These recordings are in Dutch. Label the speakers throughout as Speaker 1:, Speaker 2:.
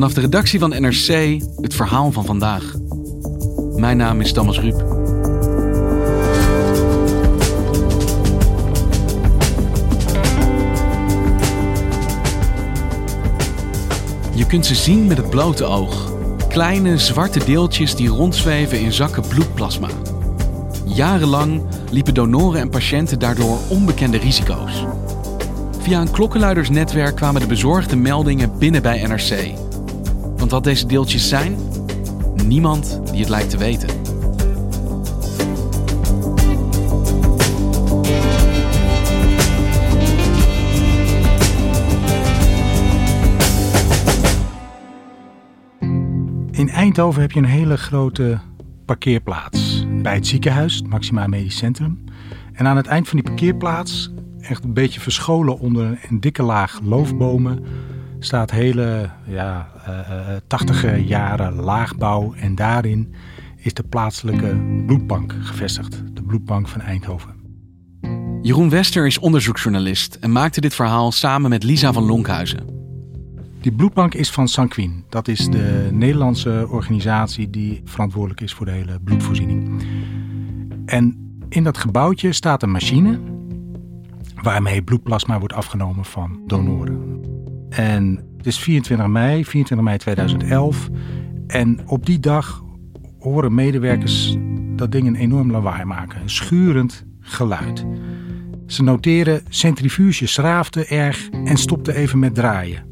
Speaker 1: Vanaf de redactie van NRC het verhaal van vandaag. Mijn naam is Thomas Ruip. Je kunt ze zien met het blote oog. Kleine zwarte deeltjes die rondzweven in zakken bloedplasma. Jarenlang liepen donoren en patiënten daardoor onbekende risico's. Via een klokkenluidersnetwerk kwamen de bezorgde meldingen binnen bij NRC. Want wat deze deeltjes zijn? Niemand die het lijkt te weten.
Speaker 2: In Eindhoven heb je een hele grote parkeerplaats. Bij het ziekenhuis, het Maxima Medisch Centrum. En aan het eind van die parkeerplaats, echt een beetje verscholen onder een dikke laag loofbomen, staat hele ja, uh, tachtige jaren laagbouw. En daarin is de plaatselijke bloedbank gevestigd. De bloedbank van Eindhoven.
Speaker 1: Jeroen Wester is onderzoeksjournalist en maakte dit verhaal samen met Lisa van Lonkhuizen.
Speaker 2: Die bloedbank is van Sanquin. Dat is de Nederlandse organisatie die verantwoordelijk is voor de hele bloedvoorziening. En in dat gebouwtje staat een machine waarmee bloedplasma wordt afgenomen van donoren. En het is 24 mei, 24 mei 2011. En op die dag horen medewerkers dat ding een enorm lawaai maken. Een schurend geluid. Ze noteren centrifuge schraafde erg en stopte even met draaien.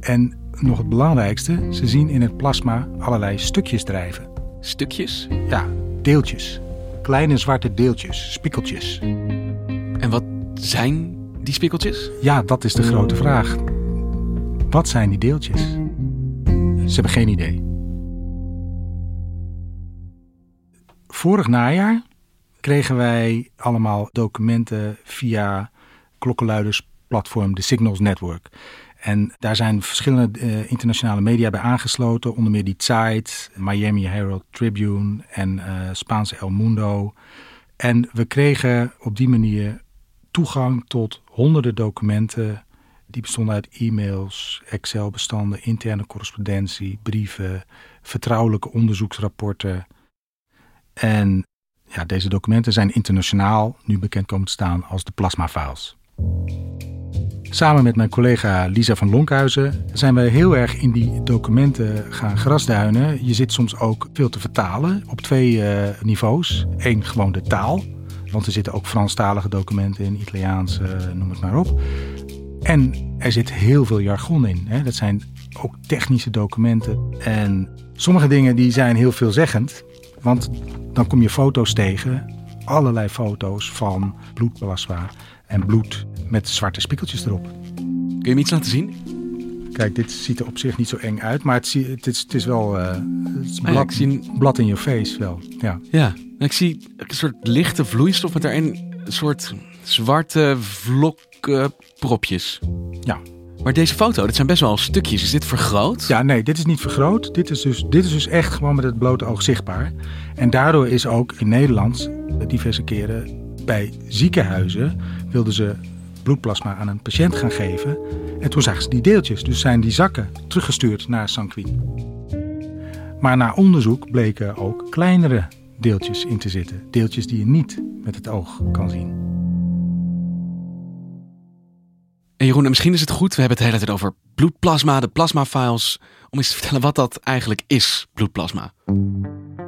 Speaker 2: En nog het belangrijkste, ze zien in het plasma allerlei stukjes drijven.
Speaker 1: Stukjes?
Speaker 2: Ja, deeltjes. Kleine zwarte deeltjes, spikkeltjes.
Speaker 1: En wat zijn die spikkeltjes?
Speaker 2: Ja, dat is de grote vraag. Wat zijn die deeltjes? Ze hebben geen idee. Vorig najaar kregen wij allemaal documenten via klokkenluidersplatform de Signals Network. En daar zijn verschillende uh, internationale media bij aangesloten, onder meer die Zeit, Miami Herald Tribune en uh, Spaanse El Mundo. En we kregen op die manier toegang tot honderden documenten. Die bestonden uit e-mails, Excel-bestanden, interne correspondentie, brieven, vertrouwelijke onderzoeksrapporten. En ja, deze documenten zijn internationaal nu bekend komen te staan als de plasma-files. Samen met mijn collega Lisa van Lonkhuizen zijn wij heel erg in die documenten gaan grasduinen. Je zit soms ook veel te vertalen op twee uh, niveaus. Eén, gewoon de taal. Want er zitten ook Franstalige documenten in, Italiaans, noem het maar op. En er zit heel veel jargon in. Hè. Dat zijn ook technische documenten. En sommige dingen die zijn heel veelzeggend. Want dan kom je foto's tegen. Allerlei foto's van bloedplasma en bloed met zwarte spikkeltjes erop.
Speaker 1: Kun je me iets laten zien?
Speaker 2: Kijk, dit ziet er op zich niet zo eng uit, maar het, het, is, het is wel uh, het is
Speaker 1: Ah zie een-
Speaker 2: blad in je face wel. Ja.
Speaker 1: Ja, ik zie een soort lichte vloeistof met daarin een soort zwarte vlokken propjes.
Speaker 2: Ja.
Speaker 1: Maar deze foto, dit zijn best wel stukjes. Is dit vergroot?
Speaker 2: ja, nee, dit is niet vergroot. Dit is, dus, dit is dus echt gewoon met het blote oog zichtbaar. En daardoor is ook in Nederland eh, diverse keren bij ziekenhuizen wilden ze bloedplasma aan een patiënt gaan geven. En toen zagen ze die deeltjes, dus zijn die zakken teruggestuurd naar Sanquin. Maar na onderzoek bleken ook kleinere deeltjes in te zitten. Deeltjes die je niet met het oog kan zien.
Speaker 1: En Jeroen, misschien is het goed, we hebben het hele tijd over bloedplasma, de plasmafiles. Om eens te vertellen wat dat eigenlijk is, bloedplasma.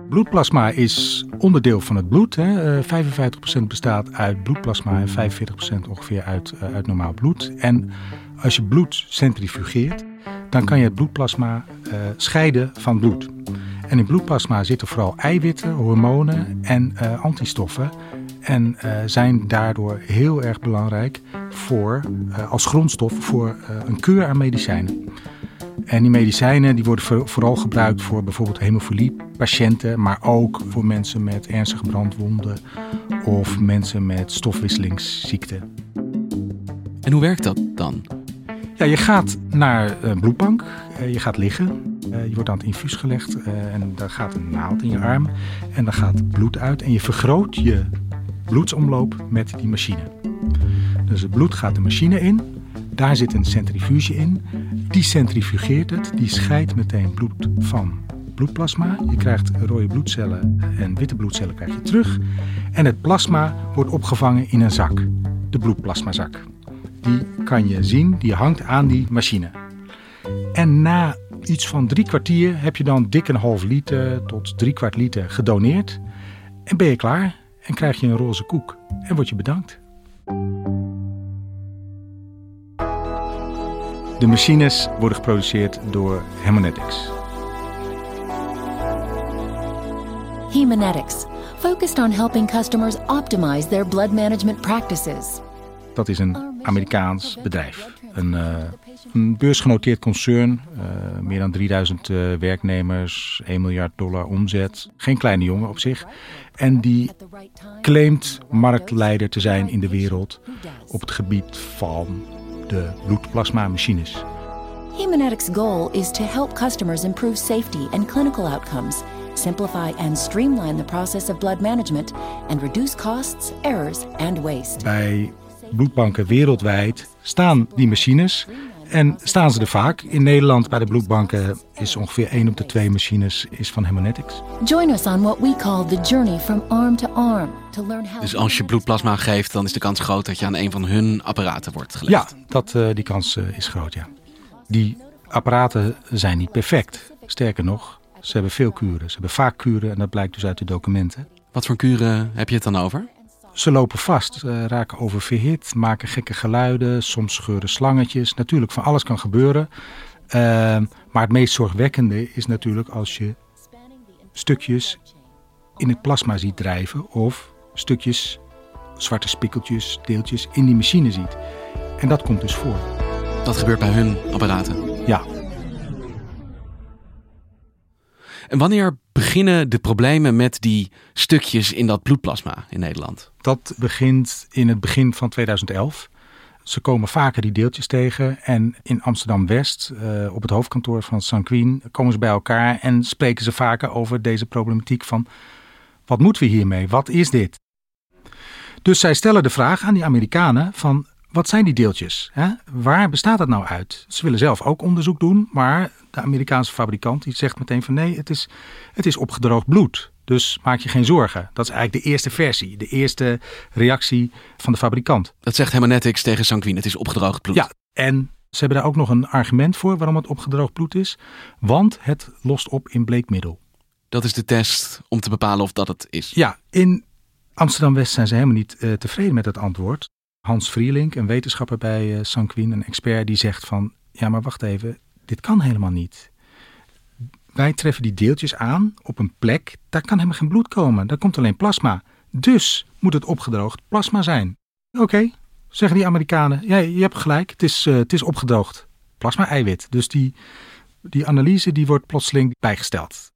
Speaker 2: Bloedplasma is onderdeel van het bloed. Hè. Eh, 55% bestaat uit bloedplasma en 45% ongeveer uit, eh, uit normaal bloed. En als je bloed centrifugeert, dan kan je het bloedplasma eh, scheiden van bloed. En in bloedplasma zitten vooral eiwitten, hormonen en eh, antistoffen. En eh, zijn daardoor heel erg belangrijk voor, eh, als grondstof voor eh, een keur aan medicijnen. En die medicijnen die worden vooral gebruikt voor bijvoorbeeld hemofilie-patiënten, maar ook voor mensen met ernstige brandwonden of mensen met stofwisselingsziekten.
Speaker 1: En hoe werkt dat dan?
Speaker 2: Ja, je gaat naar een bloedbank, je gaat liggen, je wordt aan het infuus gelegd en daar gaat een naald in je arm en dan gaat bloed uit en je vergroot je bloedsomloop met die machine. Dus het bloed gaat de machine in, daar zit een centrifuge in, die centrifugeert het, die scheidt meteen bloed van bloedplasma. Je krijgt rode bloedcellen en witte bloedcellen krijg je terug. En het plasma wordt opgevangen in een zak, de bloedplasmazak. Die kan je zien, die hangt aan die machine. En na iets van drie kwartier heb je dan dik een half liter tot drie kwart liter gedoneerd. En ben je klaar en krijg je een roze koek en word je bedankt. De machines worden geproduceerd door Haemonetics.
Speaker 3: Haemonetics, focused on helping customers optimize their blood management practices.
Speaker 2: Dat is een Amerikaans bedrijf. Een, uh, een beursgenoteerd concern, uh, meer dan 3000 uh, werknemers, 1 miljard dollar omzet. Geen kleine jongen op zich. En die claimt marktleider te zijn in de wereld op het gebied van de bloedplasmamachines.
Speaker 3: Haemonetics' goal is to help customers improve safety and clinical outcomes, simplify and streamline the process of blood management, and reduce costs, errors and waste.
Speaker 2: Bij bloedbanken wereldwijd staan die machines en staan ze er vaak. In Nederland bij de bloedbanken is ongeveer 1 op de 2 machines is van Haemonetics.
Speaker 3: Join us on what we call the journey from arm to arm to learn how
Speaker 1: Dus als je bloedplasma geeft, dan is de kans groot dat je aan een van hun apparaten wordt gelegd.
Speaker 2: Ja, dat, uh, die kans uh, is groot, ja. Die apparaten zijn niet perfect. Sterker nog, ze hebben veel kuren. Ze hebben vaak kuren en dat blijkt dus uit de documenten.
Speaker 1: Wat voor kuren heb je het dan over?
Speaker 2: Ze lopen vast, uh, raken oververhit, maken gekke geluiden, soms scheuren slangetjes. Natuurlijk, van alles kan gebeuren. Uh, maar het meest zorgwekkende is natuurlijk als je stukjes in het plasma ziet drijven of stukjes, zwarte spikkeltjes, deeltjes in die machine ziet. En dat komt dus voor.
Speaker 1: Dat gebeurt bij hun apparaten?
Speaker 2: Ja.
Speaker 1: En wanneer beginnen de problemen met die stukjes in dat bloedplasma in Nederland?
Speaker 2: Dat begint in het begin van 2011. Ze komen vaker die deeltjes tegen. En in Amsterdam-West, uh, op het hoofdkantoor van Sanquin, komen ze bij elkaar en spreken ze vaker over deze problematiek van wat moeten we hiermee? Wat is dit? Dus zij stellen de vraag aan die Amerikanen van wat zijn die deeltjes? Hè? Waar bestaat dat nou uit? Ze willen zelf ook onderzoek doen, maar de Amerikaanse fabrikant die zegt meteen van nee, het is, het is opgedroogd bloed. Dus maak je geen zorgen. Dat is eigenlijk de eerste versie, de eerste reactie van de fabrikant.
Speaker 1: Dat zegt Haemonetics tegen Sanquin, het is opgedroogd bloed.
Speaker 2: Ja, en ze hebben daar ook nog een argument voor waarom het opgedroogd bloed is. Want het lost op in bleekmiddel.
Speaker 1: Dat is de test om te bepalen of dat het is.
Speaker 2: Ja, in Amsterdam-West zijn ze helemaal niet uh, tevreden met het antwoord. Hans Vrielink, een wetenschapper bij uh, Sanquin, een expert, die zegt van... ja, maar wacht even, dit kan helemaal niet. Wij treffen die deeltjes aan op een plek, daar kan helemaal geen bloed komen. Daar komt alleen plasma. Dus moet het opgedroogd plasma zijn. Oké, okay, zeggen die Amerikanen. Ja, je hebt gelijk, het is, uh, het is opgedroogd plasma-eiwit. Dus die, die analyse die wordt plotseling bijgesteld.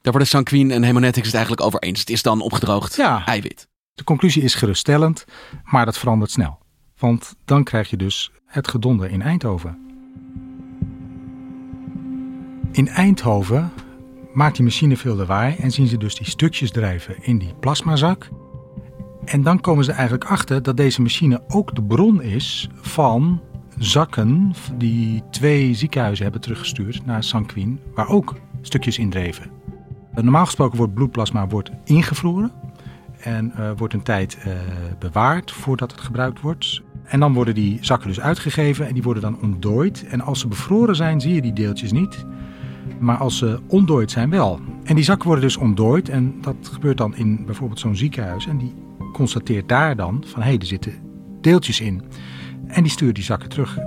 Speaker 1: Daar worden Sanquin en Haemonetics het eigenlijk over eens. Het is dan opgedroogd
Speaker 2: ja.
Speaker 1: eiwit.
Speaker 2: De conclusie is geruststellend, maar dat verandert snel. Want dan krijg je dus het gedonder in Eindhoven. In Eindhoven maakt die machine veel lawaai en zien ze dus die stukjes drijven in die plasmazak. En dan komen ze eigenlijk achter dat deze machine ook de bron is van zakken die twee ziekenhuizen hebben teruggestuurd naar Sanquin, waar ook stukjes in dreven. Normaal gesproken wordt bloedplasma wordt ingevroren en uh, wordt een tijd uh, bewaard voordat het gebruikt wordt. En dan worden die zakken dus uitgegeven en die worden dan ontdooid. En als ze bevroren zijn, zie je die deeltjes niet. Maar als ze ontdooid zijn, wel. En die zakken worden dus ontdooid. En dat gebeurt dan in bijvoorbeeld zo'n ziekenhuis. En die constateert daar dan van hé, hey, er zitten deeltjes in. En die stuurt die zakken terug.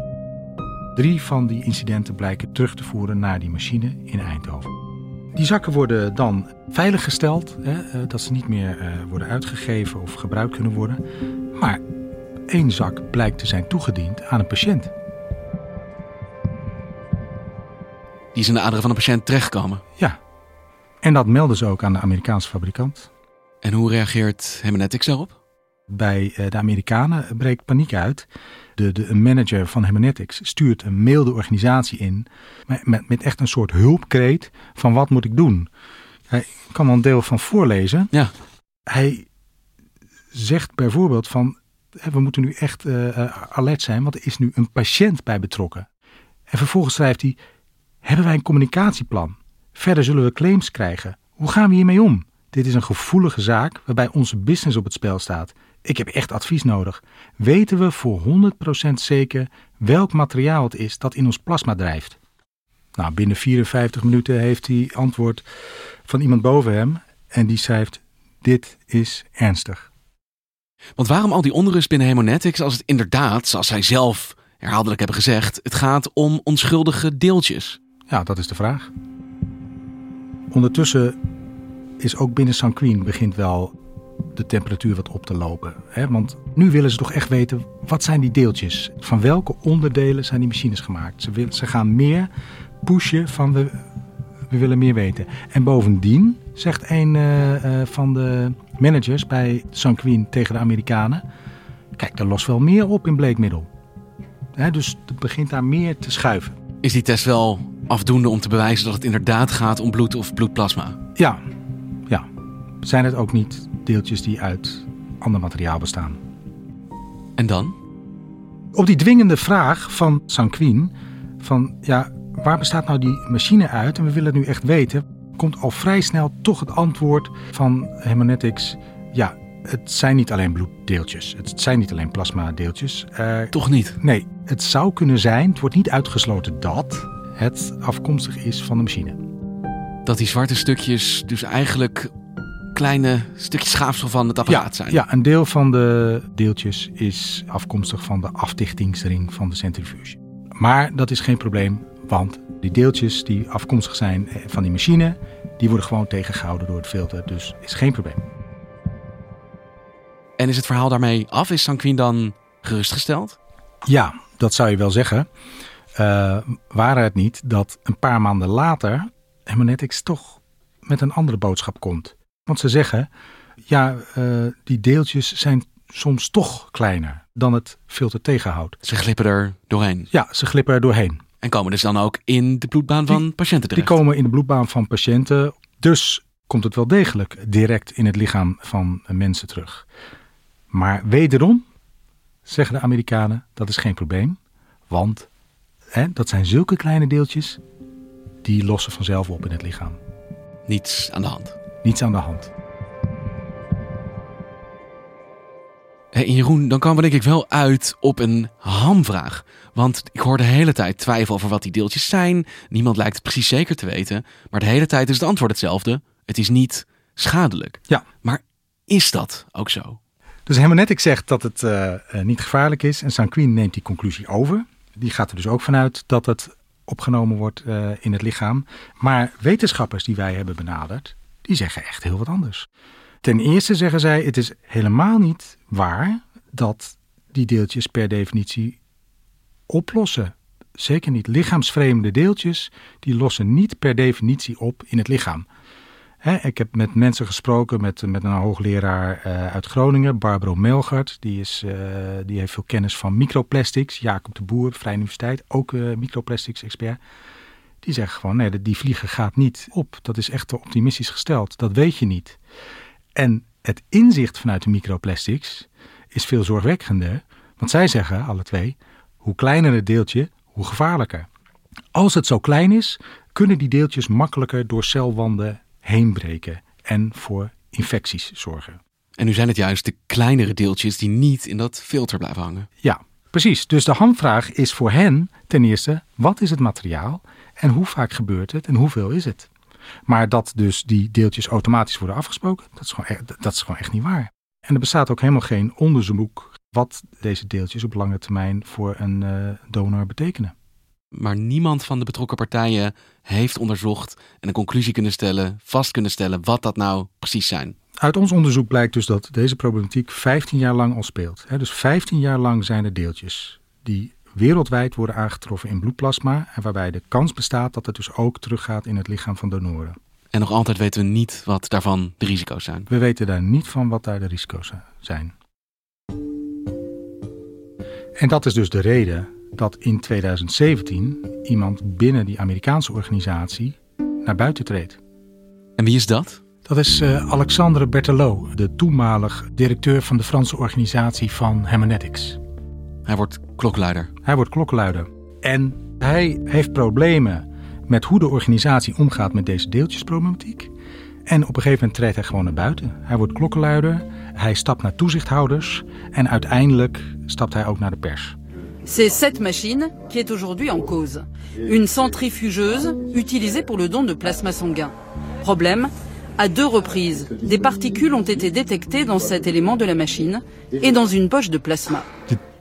Speaker 2: Drie van die incidenten blijken terug te voeren naar die machine in Eindhoven. Die zakken worden dan veiliggesteld, hè, dat ze niet meer uh, worden uitgegeven of gebruikt kunnen worden. Maar één zak blijkt te zijn toegediend aan een patiënt.
Speaker 1: Die is in de aderen van de patiënt terechtgekomen.
Speaker 2: Ja. En dat melden ze ook aan de Amerikaanse fabrikant.
Speaker 1: En hoe reageert Haemonetics daarop?
Speaker 2: Bij eh, de Amerikanen breekt paniek uit. De, de een manager van Haemonetics stuurt een mail de organisatie in. Met, met, echt een soort hulpkreet van wat moet ik doen. Hij kan wel een deel van voorlezen.
Speaker 1: Ja.
Speaker 2: Hij zegt bijvoorbeeld van we moeten nu echt uh, alert zijn, want er is nu een patiënt bij betrokken. En vervolgens schrijft hij: Hebben wij een communicatieplan? Verder zullen we claims krijgen. Hoe gaan we hiermee om? Dit is een gevoelige zaak waarbij onze business op het spel staat. Ik heb echt advies nodig. Weten we voor 100% zeker welk materiaal het is dat in ons plasma drijft? Nou, binnen 54 minuten heeft hij antwoord van iemand boven hem en die schrijft: Dit is ernstig.
Speaker 1: Want waarom al die onrust binnen Hemonetics als het inderdaad, zoals zij zelf herhaaldelijk hebben gezegd, het gaat om onschuldige deeltjes?
Speaker 2: Ja, dat is de vraag. Ondertussen is ook binnen Sanquin begint wel de temperatuur wat op te lopen. Hè? Want nu willen ze toch echt weten, wat zijn die deeltjes? Van welke onderdelen zijn die machines gemaakt? Ze, willen, ze gaan meer pushen van we, we willen meer weten. En bovendien zegt een uh, uh, van de managers bij Sanquin tegen de Amerikanen... Kijk, er lost wel meer op in bleekmiddel. Hè, dus het begint daar meer te schuiven.
Speaker 1: Is die test wel afdoende om te bewijzen dat het inderdaad gaat om bloed of bloedplasma?
Speaker 2: Ja, ja. Zijn het ook niet deeltjes die uit ander materiaal bestaan?
Speaker 1: En dan?
Speaker 2: Op die dwingende vraag van Sanquin, van ja, waar bestaat nou die machine uit en we willen het nu echt weten, komt al vrij snel toch het antwoord van Haemonetics, ja, het zijn niet alleen bloeddeeltjes, het zijn niet alleen plasmadeeltjes.
Speaker 1: Uh, toch niet?
Speaker 2: Nee, het zou kunnen zijn, het wordt niet uitgesloten dat het afkomstig is van de machine.
Speaker 1: Dat die zwarte stukjes dus eigenlijk kleine stukjes schaafsel van het apparaat
Speaker 2: ja,
Speaker 1: zijn.
Speaker 2: Ja, een deel van de deeltjes is afkomstig van de afdichtingsring van de centrifuge. Maar dat is geen probleem, want die deeltjes die afkomstig zijn van die machine, die worden gewoon tegengehouden door het filter. Dus is geen probleem.
Speaker 1: En is het verhaal daarmee af? Is Sanquin dan gerustgesteld?
Speaker 2: Ja, dat zou je wel zeggen. Uh, waren het niet dat een paar maanden later Haemonetics toch met een andere boodschap komt. Want ze zeggen, ja, uh, die deeltjes zijn soms toch kleiner dan het filter tegenhoudt.
Speaker 1: Ze glippen er doorheen?
Speaker 2: Ja, ze glippen er doorheen.
Speaker 1: En komen dus dan ook in de bloedbaan van
Speaker 2: die,
Speaker 1: patiënten terecht?
Speaker 2: Die komen in de bloedbaan van patiënten. Dus komt het wel degelijk direct in het lichaam van mensen terug. Maar wederom, zeggen de Amerikanen, dat is geen probleem. Want hè, dat zijn zulke kleine deeltjes, die lossen vanzelf op in het lichaam.
Speaker 1: Niets aan de hand.
Speaker 2: Niets aan de hand.
Speaker 1: Hey, Jeroen, dan komen we denk ik wel uit op een hamvraag. Want ik hoor de hele tijd twijfel over wat die deeltjes zijn. Niemand lijkt het precies zeker te weten. Maar de hele tijd is het antwoord hetzelfde. Het is niet schadelijk.
Speaker 2: Ja.
Speaker 1: Maar is dat ook zo?
Speaker 2: Dus Haemonetics zegt dat het uh, niet gevaarlijk is. En Sanquin neemt die conclusie over. Die gaat er dus ook vanuit dat het opgenomen wordt uh, in het lichaam. Maar wetenschappers die wij hebben benaderd, die zeggen echt heel wat anders. Ten eerste zeggen zij, het is helemaal niet waar dat die deeltjes per definitie oplossen. Zeker niet. Lichaamsvreemde deeltjes, die lossen niet per definitie op in het lichaam. Ik heb met mensen gesproken, met, met een hoogleraar uh, uit Groningen, Barbaro Melgert. Die, is, uh, die heeft veel kennis van microplastics. Jacob de Boer, Vrije Universiteit, ook uh, microplastics expert. Die zegt gewoon, nee, die vliegen gaat niet op. Dat is echt te optimistisch gesteld. Dat weet je niet. En het inzicht vanuit de microplastics is veel zorgwekkender. Want zij zeggen, alle twee, hoe kleiner het deeltje, hoe gevaarlijker. Als het zo klein is, kunnen die deeltjes makkelijker door celwanden heen breken en voor infecties zorgen.
Speaker 1: En nu zijn het juist de kleinere deeltjes die niet in dat filter blijven hangen.
Speaker 2: Ja, precies. Dus de hamvraag is voor hen ten eerste, wat is het materiaal en hoe vaak gebeurt het en hoeveel is het? Maar dat dus die deeltjes automatisch worden afgesproken, dat is gewoon echt, dat is gewoon echt niet waar. En er bestaat ook helemaal geen onderzoek wat deze deeltjes op lange termijn voor een uh, donor betekenen.
Speaker 1: Maar niemand van de betrokken partijen heeft onderzocht en een conclusie kunnen stellen, vast kunnen stellen wat dat nou precies zijn.
Speaker 2: Uit ons onderzoek blijkt dus dat deze problematiek 15 jaar lang al speelt. Dus 15 jaar lang zijn er deeltjes die wereldwijd worden aangetroffen in bloedplasma en waarbij de kans bestaat dat het dus ook teruggaat in het lichaam van donoren.
Speaker 1: En nog altijd weten we niet wat daarvan de risico's zijn.
Speaker 2: We weten daar niet van wat daar de risico's zijn. En dat is dus de reden dat in 2017 iemand binnen die Amerikaanse organisatie naar buiten treedt.
Speaker 1: En wie is dat?
Speaker 2: Dat is uh, Alexandre Berthelot, de toenmalig directeur van de Franse organisatie van Haemonetics.
Speaker 1: Hij wordt klokluider.
Speaker 2: Hij wordt klokluider. En hij heeft problemen met hoe de organisatie omgaat met deze deeltjesproblematiek. En op een gegeven moment treedt hij gewoon naar buiten. Hij wordt klokkenluider, hij stapt naar toezichthouders en uiteindelijk stapt hij ook naar de pers.
Speaker 4: C'est cette machine qui est aujourd'hui en cause. Une centrifugeuse utilisée pour le don de plasma sanguin. Problème, à deux reprises, des particules ont été détectées dans cet élément de la machine et dans une poche de plasma.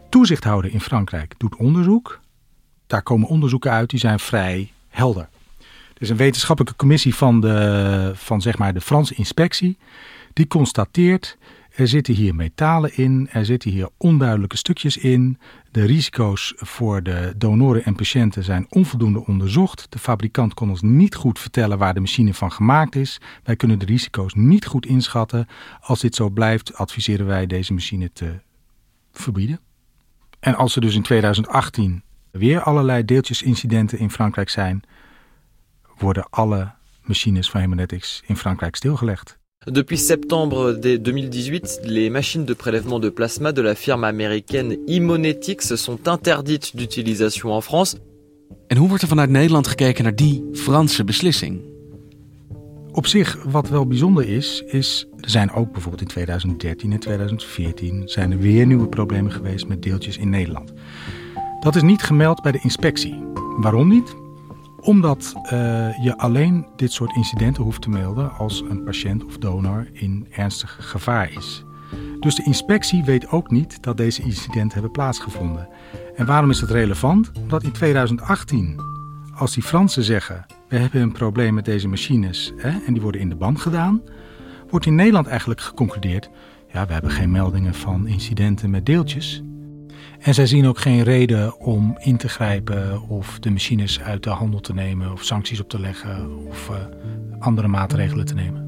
Speaker 2: Toezichthouder in Frankrijk doet onderzoek. Daar komen onderzoeken uit die zijn vrij helder. Er is een wetenschappelijke commissie van de, van zeg maar de Franse inspectie. Die constateert, er zitten hier metalen in, er zitten hier onduidelijke stukjes in. De risico's voor de donoren en patiënten zijn onvoldoende onderzocht. De fabrikant kon ons niet goed vertellen waar de machine van gemaakt is. Wij kunnen de risico's niet goed inschatten. Als dit zo blijft, adviseren wij deze machine te verbieden. En als er dus in 2018 weer allerlei deeltjesincidenten in Frankrijk zijn, worden alle machines van Haemonetics in Frankrijk stilgelegd.
Speaker 5: Depuis septembre 2018, les machines de prélèvement de plasma de la firme américaine Immonetics sont interdites d'utilisation en France.
Speaker 1: En hoe wordt er vanuit Nederland gekeken naar die Franse beslissing?
Speaker 2: Op zich, wat wel bijzonder is, is er zijn ook bijvoorbeeld in 2013 en 2014 zijn er weer nieuwe problemen geweest met deeltjes in Nederland. Dat is niet gemeld bij de inspectie. Waarom niet? Omdat uh, je alleen dit soort incidenten hoeft te melden als een patiënt of donor in ernstig gevaar is. Dus de inspectie weet ook niet dat deze incidenten hebben plaatsgevonden. En waarom is dat relevant? Omdat in 2018, als die Fransen zeggen: we hebben een probleem met deze machines hè, en die worden in de band gedaan, wordt in Nederland eigenlijk geconcludeerd: ja, we hebben geen meldingen van incidenten met deeltjes. En zij zien ook geen reden om in te grijpen of de machines uit de handel te nemen of sancties op te leggen of uh, andere maatregelen te nemen.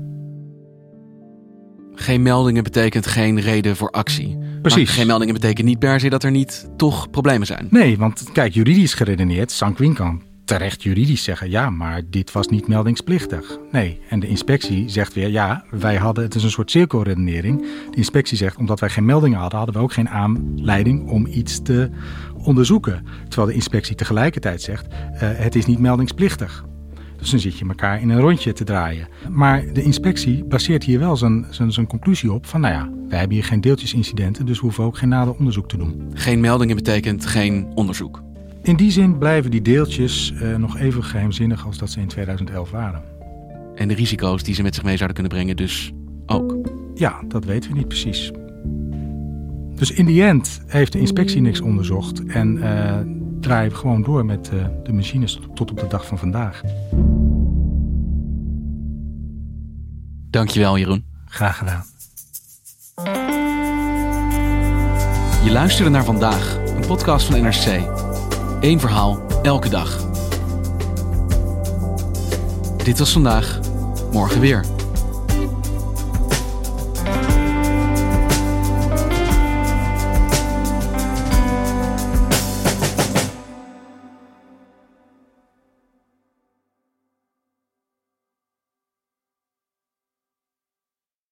Speaker 1: Geen meldingen betekent geen reden voor actie.
Speaker 2: Precies.
Speaker 1: Maar geen meldingen betekent niet per se dat er niet toch problemen zijn.
Speaker 2: Nee, want kijk, juridisch geredeneerd, Sanquin kan terecht juridisch zeggen: ja, maar dit was niet meldingsplichtig. Nee, en de inspectie zegt weer: ja, wij hadden, het is een soort cirkelredenering. De inspectie zegt: omdat wij geen meldingen hadden, hadden we ook geen aanleiding om iets te onderzoeken. Terwijl de inspectie tegelijkertijd zegt: uh, het is niet meldingsplichtig. Dus dan zit je elkaar in een rondje te draaien. Maar de inspectie baseert hier wel zijn, zijn, zijn conclusie op van, nou ja, wij hebben hier geen deeltjesincidenten, dus we hoeven ook geen nader onderzoek te doen.
Speaker 1: Geen meldingen betekent geen onderzoek.
Speaker 2: In die zin blijven die deeltjes uh, nog even geheimzinnig als dat ze in 2011 waren.
Speaker 1: En de risico's die ze met zich mee zouden kunnen brengen dus ook?
Speaker 2: Ja, dat weten we niet precies. Dus in die end heeft de inspectie niks onderzocht en uh, draaien we gewoon door met uh, de machines tot op de dag van vandaag.
Speaker 1: Dankjewel Jeroen.
Speaker 2: Graag gedaan.
Speaker 1: Je luisterde naar Vandaag, een podcast van NRC. Eén verhaal, elke dag. Dit was vandaag, morgen weer.